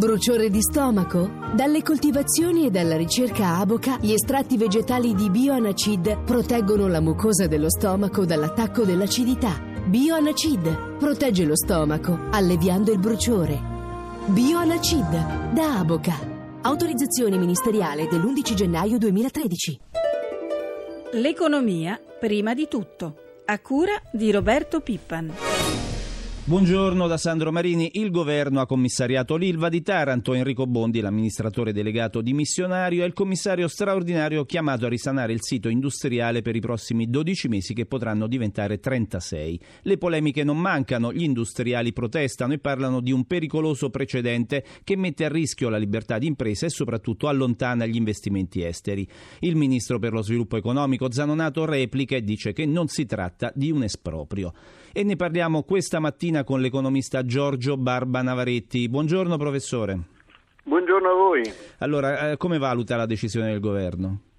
Bruciore di stomaco? Dalle coltivazioni e dalla ricerca Aboca, gli estratti vegetali di Bioanacid proteggono la mucosa dello stomaco dall'attacco dell'acidità. Bioanacid protegge lo stomaco, alleviando il bruciore. Bioanacid da Aboca. Autorizzazione ministeriale dell'11 gennaio 2013. L'economia prima di tutto. A cura di Roberto Pippan. Buongiorno da Sandro Marini. Il governo ha commissariato l'Ilva di Taranto. Enrico Bondi, l'amministratore delegato di missionario, è il commissario straordinario chiamato a risanare il sito industriale per i prossimi 12 mesi che potranno diventare 36. Le polemiche non mancano, gli industriali protestano e parlano di un pericoloso precedente che mette a rischio la libertà di impresa e soprattutto allontana gli investimenti esteri. Il ministro per lo sviluppo economico Zanonato replica e dice che non si tratta di un esproprio. E ne parliamo questa mattina con l'economista Giorgio Barba Navaretti. Buongiorno professore. Buongiorno a voi. Allora, eh, come valuta la decisione del governo?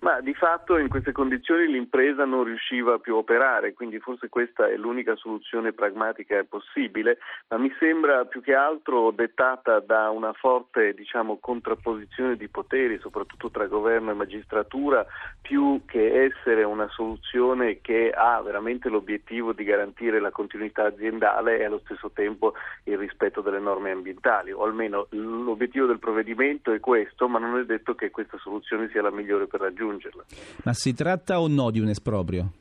Ma di fatto in queste condizioni l'impresa non riusciva più a operare, quindi forse questa è l'unica soluzione pragmatica possibile, ma mi sembra più che altro dettata da una forte diciamo, contrapposizione di poteri, soprattutto tra governo e magistratura, più che essere una soluzione che ha veramente l'obiettivo di garantire la continuità aziendale e allo stesso tempo il rispetto delle norme ambientali, o almeno l'obiettivo del provvedimento è questo, ma non è detto che questa soluzione sia la migliore per raggiungere raggiungerla. Ma si tratta o no di un esproprio?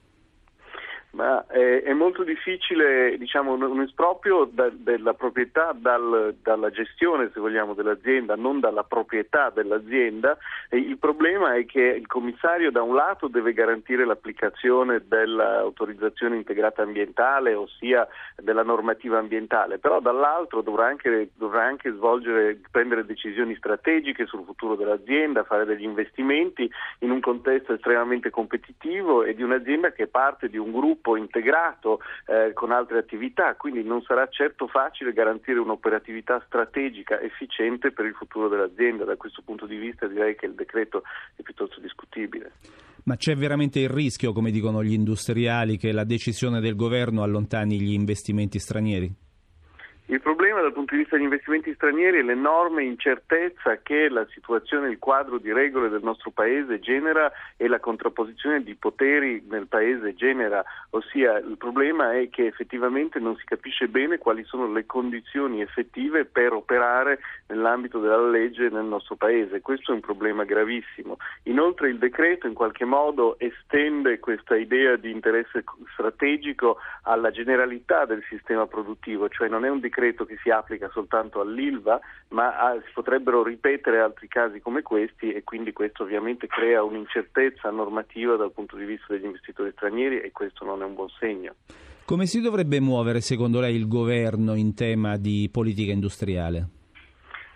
Ma è, è, molto difficile diciamo, un, esproprio da, della proprietà dal, dalla gestione, se vogliamo, dell'azienda, non dalla proprietà dell'azienda. E il problema è che il commissario da un lato deve garantire l'applicazione dell'autorizzazione integrata ambientale, ossia della normativa ambientale, però dall'altro dovrà anche, dovrà anche svolgere, prendere decisioni strategiche sul futuro dell'azienda, fare degli investimenti in un contesto estremamente competitivo e di un'azienda che parte di un gruppo gruppo integrato eh, con altre attività, quindi non sarà certo facile garantire un'operatività strategica efficiente per il futuro dell'azienda. Da questo punto di vista direi che il decreto è piuttosto discutibile. Ma c'è veramente il rischio, come dicono gli industriali, che la decisione del governo allontani gli investimenti stranieri? Il problema dal punto di vista degli investimenti stranieri è l'enorme incertezza che la situazione, il quadro di regole del nostro Paese genera e la contrapposizione di poteri nel Paese genera, ossia il problema è che effettivamente non si capisce bene quali sono le condizioni effettive per operare nell'ambito della legge nel nostro Paese. Questo è un problema gravissimo. Inoltre il decreto in qualche modo estende questa idea di interesse strategico alla generalità del sistema produttivo, cioè non è un decreto decreto che si applica soltanto all'ILVA, ma ah, si potrebbero ripetere altri casi come questi e quindi questo ovviamente crea un'incertezza normativa dal punto di vista degli investitori stranieri e questo non è un buon segno. Come si dovrebbe muovere secondo lei il governo in tema di politica industriale?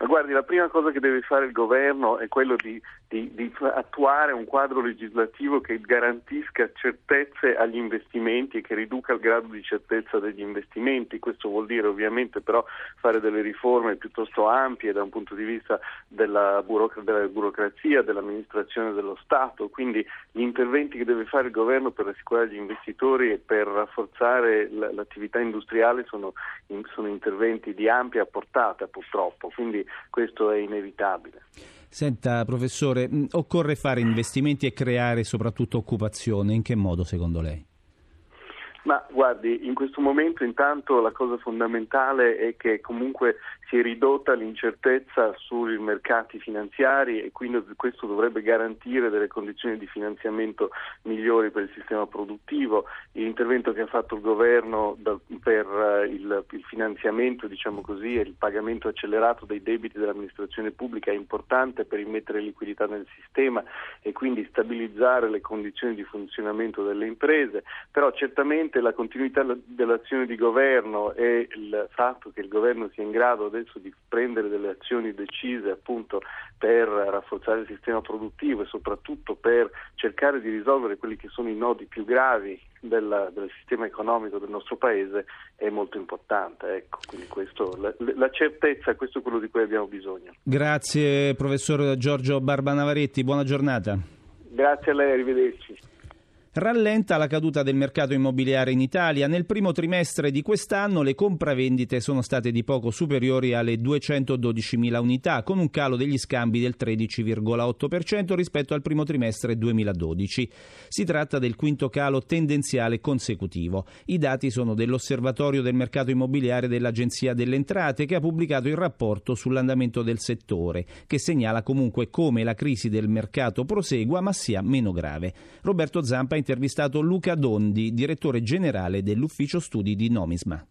Ma guardi, la prima cosa che deve fare il governo è quello di, di, di, attuare un quadro legislativo che garantisca certezze agli investimenti e che riduca il grado di certezza degli investimenti. Questo vuol dire ovviamente però fare delle riforme piuttosto ampie da un punto di vista della, burocra- della burocrazia, dell'amministrazione dello Stato. Quindi gli interventi che deve fare il governo per rassicurare gli investitori e per rafforzare l'attività industriale sono, sono interventi di ampia portata purtroppo. Quindi questo è inevitabile. Senta, professore, occorre fare investimenti e creare soprattutto occupazione. In che modo, secondo lei? Ma guardi, in questo momento intanto la cosa fondamentale è che comunque si è ridotta l'incertezza sui mercati finanziari e quindi questo dovrebbe garantire delle condizioni di finanziamento migliori per il sistema produttivo. L'intervento che ha fatto il governo per uh, il, finanziamento, diciamo così, e il pagamento accelerato dei debiti dell'amministrazione pubblica è importante per immettere liquidità nel sistema e quindi stabilizzare le condizioni di funzionamento delle imprese, però certamente la continuità dell'azione di governo e il fatto che il governo sia in grado adesso di prendere delle azioni decise appunto per rafforzare il sistema produttivo e soprattutto per cercare di risolvere quelli che sono i nodi più gravi del, del sistema economico del nostro paese è molto importante. Ecco, quindi questo, la, la, certezza, questo è quello di cui abbiamo bisogno. Grazie professor Giorgio Barba Navaretti, buona giornata. Grazie a lei, arrivederci. Rallenta la caduta del mercato immobiliare in Italia. Nel primo trimestre di quest'anno le compravendite sono state di poco superiori alle 212.000 unità, con un calo degli scambi del 13,8% rispetto al primo trimestre 2012. Si tratta del quinto calo tendenziale consecutivo. I dati sono dell'Osservatorio del mercato immobiliare dell'Agenzia delle Entrate che ha pubblicato il rapporto sull'andamento del settore, che segnala comunque come la crisi del mercato prosegua ma sia meno grave. Roberto Zampa intervistato Luca Dondi, direttore generale dell'ufficio studi di Nomisma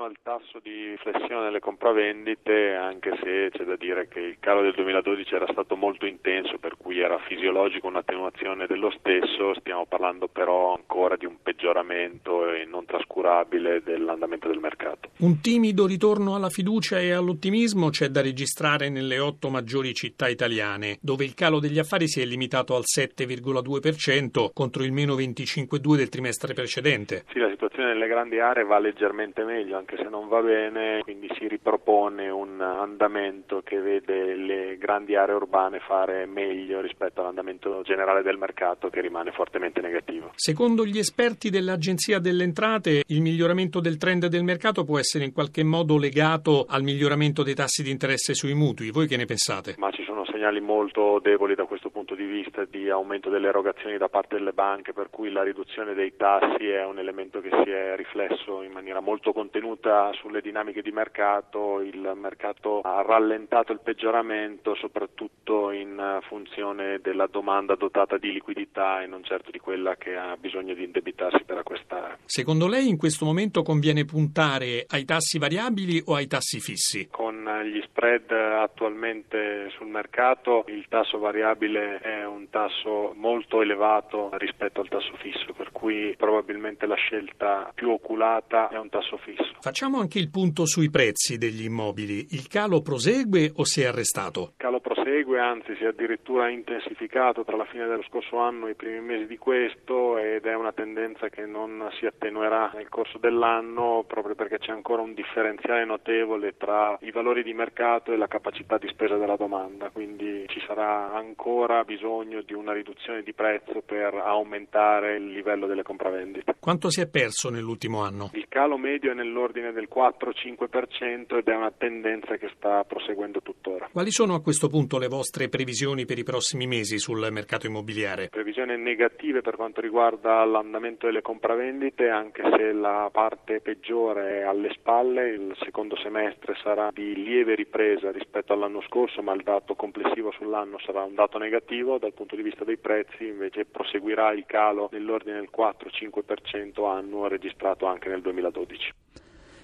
attenua il tasso di flessione delle compravendite, anche se c'è da dire che il calo del 2012 era stato molto intenso, per cui era fisiologico un'attenuazione dello stesso, stiamo parlando però ancora di un peggioramento e non trascurabile dell'andamento del mercato. Un timido ritorno alla fiducia e all'ottimismo c'è da registrare nelle otto maggiori città italiane, dove il calo degli affari si è limitato al 7,2% contro il meno 25,2% del trimestre precedente. Sì, la situazione nelle grandi aree va leggermente meglio, anche se non va bene, quindi si ripropone un andamento che vede le grandi aree urbane fare meglio rispetto all'andamento generale del mercato che rimane fortemente negativo. Secondo gli esperti dell'Agenzia delle Entrate, il miglioramento del trend del mercato può essere in qualche modo legato al miglioramento dei tassi di interesse sui mutui. Voi che ne pensate? Ma ci segnali molto deboli da questo punto di vista di aumento delle erogazioni da parte delle banche, per cui la riduzione dei tassi è un elemento che si è riflesso in maniera molto contenuta sulle dinamiche di mercato, il mercato ha rallentato il peggioramento soprattutto in funzione della domanda dotata di liquidità e non certo di quella che ha bisogno di indebitarsi per acquistare. Secondo lei in questo momento conviene puntare ai tassi variabili o ai tassi fissi? Con gli spread attualmente sul mercato il tasso variabile è un tasso molto elevato rispetto al tasso fisso, per cui probabilmente la scelta più oculata è un tasso fisso. Facciamo anche il punto sui prezzi degli immobili. Il calo prosegue o si è arrestato? Il calo prosegue, anzi si è addirittura intensificato tra la fine dello scorso anno e i primi mesi di questo ed è una tendenza che non si attenuerà nel corso dell'anno proprio perché c'è ancora un differenziale notevole tra i valori di mercato e la capacità di spesa della domanda, quindi ci sarà ancora bisogno di una riduzione di prezzo per aumentare il livello delle compravendite. Quanto si è perso nell'ultimo anno? Il calo medio è nell'ordine del 4-5% ed è una tendenza che sta proseguendo tuttora. Quali sono a questo punto le vostre previsioni per i prossimi mesi sul mercato immobiliare? Previsioni negative per quanto riguarda l'andamento delle compravendite, anche se la parte peggiore è alle spalle, il secondo semestre sarà di lieve ripresa rispetto all'anno scorso, ma il dato complessivo sull'anno sarà un dato negativo, dal punto di vista dei prezzi invece proseguirà il calo nell'ordine del 4-5% annuo registrato anche nel 2012.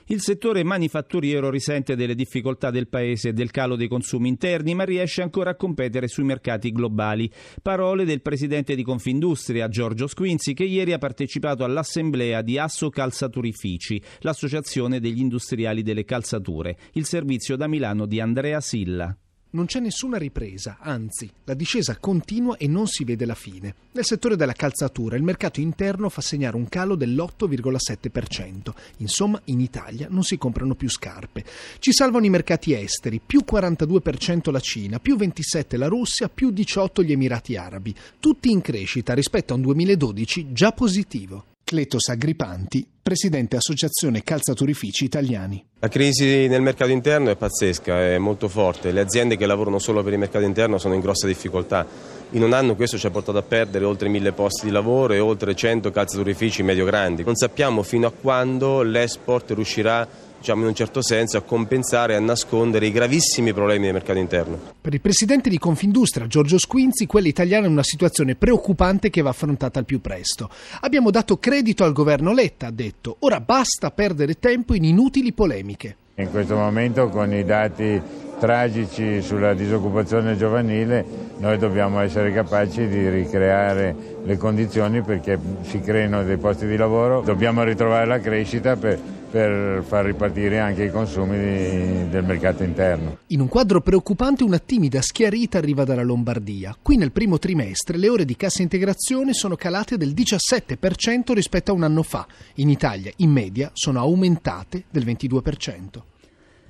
Il settore manifatturiero risente delle difficoltà del paese e del calo dei consumi interni, ma riesce ancora a competere sui mercati globali. Parole del presidente di Confindustria, Giorgio Squinzi, che ieri ha partecipato all'assemblea di Asso Calzaturifici, l'associazione degli industriali delle calzature, il servizio da Milano di Andrea Silla non c'è nessuna ripresa, anzi, la discesa continua e non si vede la fine. Nel settore della calzatura il mercato interno fa segnare un calo dell'8,7%. Insomma, in Italia non si comprano più scarpe. Ci salvano i mercati esteri, più 42% la Cina, più 27% la Russia, più 18% gli Emirati Arabi, tutti in crescita rispetto a un 2012 già positivo. Cletos Agripanti, presidente Associazione Calzaturifici Italiani. La crisi nel mercato interno è pazzesca, è molto forte. Le aziende che lavorano solo per il mercato interno sono in grossa difficoltà. In un anno questo ci ha portato a perdere oltre mille posti di lavoro e oltre 100 calzaturifici medio-grandi. Non sappiamo fino a quando l'export riuscirà diciamo, in un certo senso a compensare e a nascondere i gravissimi problemi del mercato interno. Per il presidente di Confindustria Giorgio Squinzi, quella italiana è una situazione preoccupante che va affrontata al più presto. Abbiamo dato credito al governo Letta, ha detto, ora basta perdere tempo in inutili polemiche. In questo momento con i dati tragici sulla disoccupazione giovanile noi dobbiamo essere capaci di ricreare le condizioni perché si creino dei posti di lavoro, dobbiamo ritrovare la crescita per per far ripartire anche i consumi di, del mercato interno. In un quadro preoccupante una timida schiarita arriva dalla Lombardia. Qui nel primo trimestre le ore di cassa integrazione sono calate del 17% rispetto a un anno fa. In Italia, in media, sono aumentate del 22%.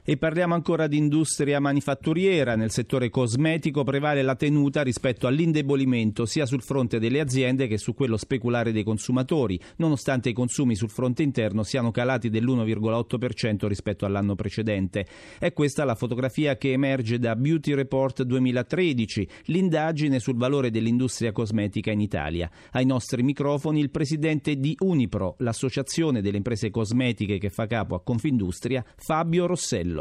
E parliamo ancora di industria manifatturiera. Nel settore cosmetico prevale la tenuta rispetto all'indebolimento sia sul fronte delle aziende che su quello speculare dei consumatori, nonostante i consumi sul fronte interno siano calati dell'1,8% rispetto all'anno precedente. È questa la fotografia che emerge da Beauty Report 2013, l'indagine sul valore dell'industria cosmetica in Italia. Ai nostri microfoni il presidente di Unipro, l'associazione delle imprese cosmetiche che fa capo a Confindustria, Fabio Rossello.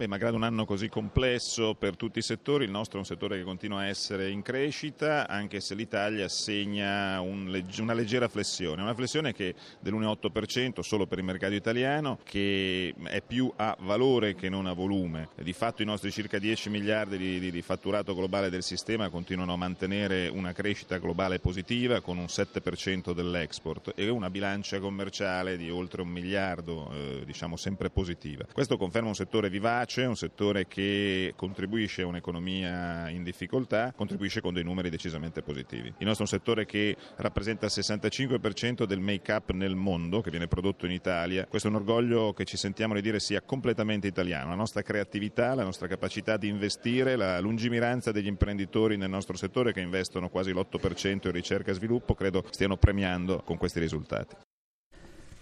Beh, malgrado un anno così complesso per tutti i settori, il nostro è un settore che continua a essere in crescita, anche se l'Italia segna un legge, una leggera flessione, una flessione che dell'1,8% solo per il mercato italiano, che è più a valore che non a volume. Di fatto i nostri circa 10 miliardi di, di, di fatturato globale del sistema continuano a mantenere una crescita globale positiva con un 7% dell'export e una bilancia commerciale di oltre un miliardo, eh, diciamo sempre positiva. Questo conferma un settore vivace piace, un settore che contribuisce a un'economia in difficoltà, contribuisce con dei numeri decisamente positivi. Il nostro è un settore che rappresenta il 65% del make-up nel mondo che viene prodotto in Italia. Questo è un orgoglio che ci sentiamo di dire sia completamente italiano. La nostra creatività, la nostra capacità di investire, la lungimiranza degli imprenditori nel nostro settore che investono quasi l'8% in ricerca e sviluppo, credo stiano premiando con questi risultati.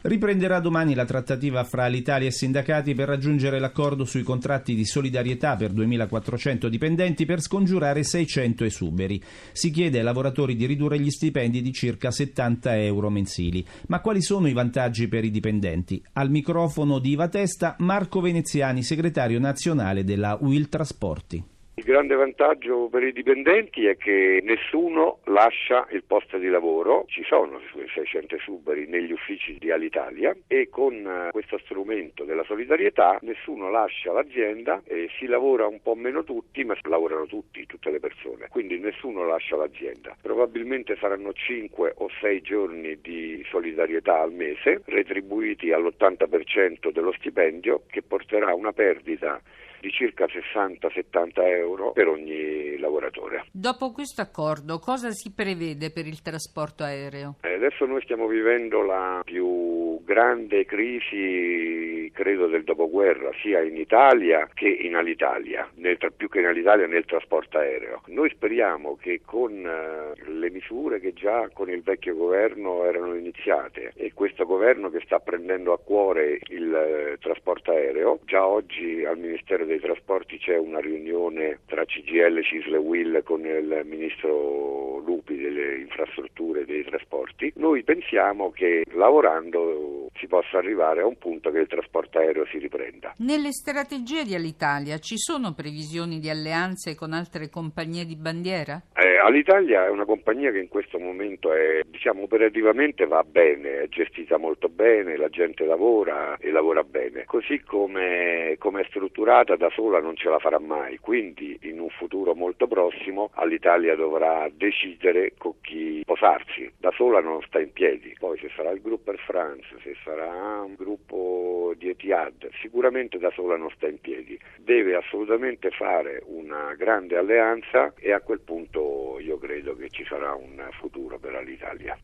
Riprenderà domani la trattativa fra l'Italia e i sindacati per raggiungere l'accordo sui contratti di solidarietà per 2.400 dipendenti per scongiurare 600 esuberi. Si chiede ai lavoratori di ridurre gli stipendi di circa 70 euro mensili. Ma quali sono i vantaggi per i dipendenti? Al microfono di Iva Testa, Marco Veneziani, segretario nazionale della Will Trasporti. Il grande vantaggio per i dipendenti è che nessuno lascia il posto di lavoro, ci sono 600 esuberi negli uffici di Alitalia e con eh, questo strumento della solidarietà nessuno lascia l'azienda e si lavora un po' meno tutti, ma lavorano tutti, tutte le persone, quindi nessuno lascia l'azienda. Probabilmente saranno 5 o 6 giorni di solidarietà al mese, retribuiti all'80% dello stipendio, che porterà a una perdita di circa 60-70 euro per ogni lavoratore. Dopo questo accordo cosa si prevede per il trasporto aereo? Eh, adesso noi stiamo vivendo la più grande crisi credo del dopoguerra sia in Italia che in Alitalia, nel, più che in Alitalia nel trasporto aereo. Noi speriamo che con eh, le misure che già con il vecchio governo erano iniziate e questo governo che sta prendendo a cuore il eh, trasporto aereo, già oggi al Ministero dei Trasporti c'è una riunione tra CGL, Cisle e Will con il Ministro Lupi delle infrastrutture e dei trasporti. Noi pensiamo che lavorando si possa arrivare a un punto che il trasporto aereo si riprenda. Nelle strategie di Alitalia ci sono previsioni di alleanze con altre compagnie di bandiera? Eh, Alitalia è una compagnia che in questo momento è, diciamo, operativamente va bene, è gestita molto bene, la gente lavora e lavora bene. Così come, come è strutturata da sola non ce la farà mai, quindi in un futuro molto prossimo Alitalia dovrà decidere con chi posarsi. Da sola non sta in piedi. Poi se sarà il gruppo Air France, se sarà un gruppo di Etihad, sicuramente da sola non sta in piedi. Deve assolutamente fare una grande alleanza e a quel punto io credo che ci sarà un futuro per l'Italia.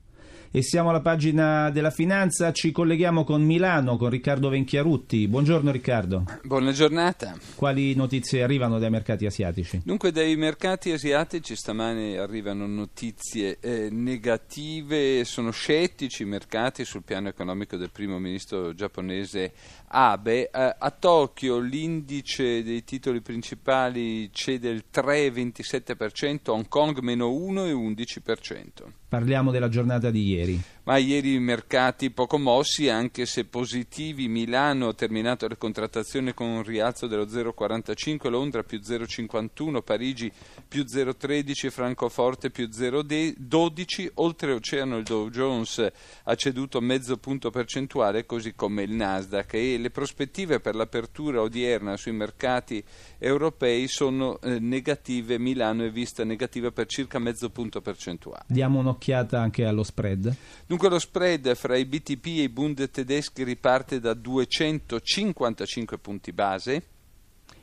E siamo alla pagina della finanza, ci colleghiamo con Milano, con Riccardo Venchiarutti. Buongiorno Riccardo. Buona giornata. Quali notizie arrivano dai mercati asiatici? Dunque dai mercati asiatici stamane arrivano notizie eh, negative, sono scettici i mercati sul piano economico del primo ministro giapponese Abe. Eh, a Tokyo l'indice dei titoli principali cede il 3,27%, Hong Kong meno 1,11%. Parliamo della giornata di ieri. Eddie. Ma ieri i mercati poco mossi, anche se positivi. Milano ha terminato le contrattazioni con un rialzo dello 0,45, Londra più 0,51, Parigi più 0,13, Francoforte più 0,12. Oltreoceano il Dow Jones ha ceduto mezzo punto percentuale, così come il Nasdaq. E le prospettive per l'apertura odierna sui mercati europei sono eh, negative. Milano è vista negativa per circa mezzo punto percentuale. Diamo un'occhiata anche allo spread? Dunque lo spread fra i BTP e i Bund tedeschi riparte da 255 punti base.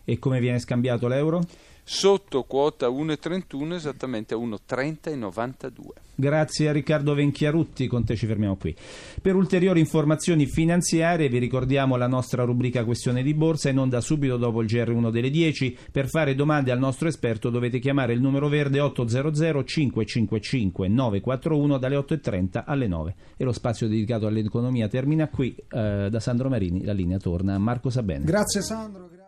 E come viene scambiato l'euro? Sotto quota 1,31 esattamente a 1,30,92. Grazie a Riccardo Venchiarutti, con te ci fermiamo qui. Per ulteriori informazioni finanziarie vi ricordiamo la nostra rubrica questione di borsa in onda subito dopo il GR1 delle 10. Per fare domande al nostro esperto dovete chiamare il numero verde 800 555 941 dalle 8.30 alle 9. E lo spazio dedicato all'economia termina qui. Eh, da Sandro Marini la linea torna a Marco Sabene. Grazie Sandro.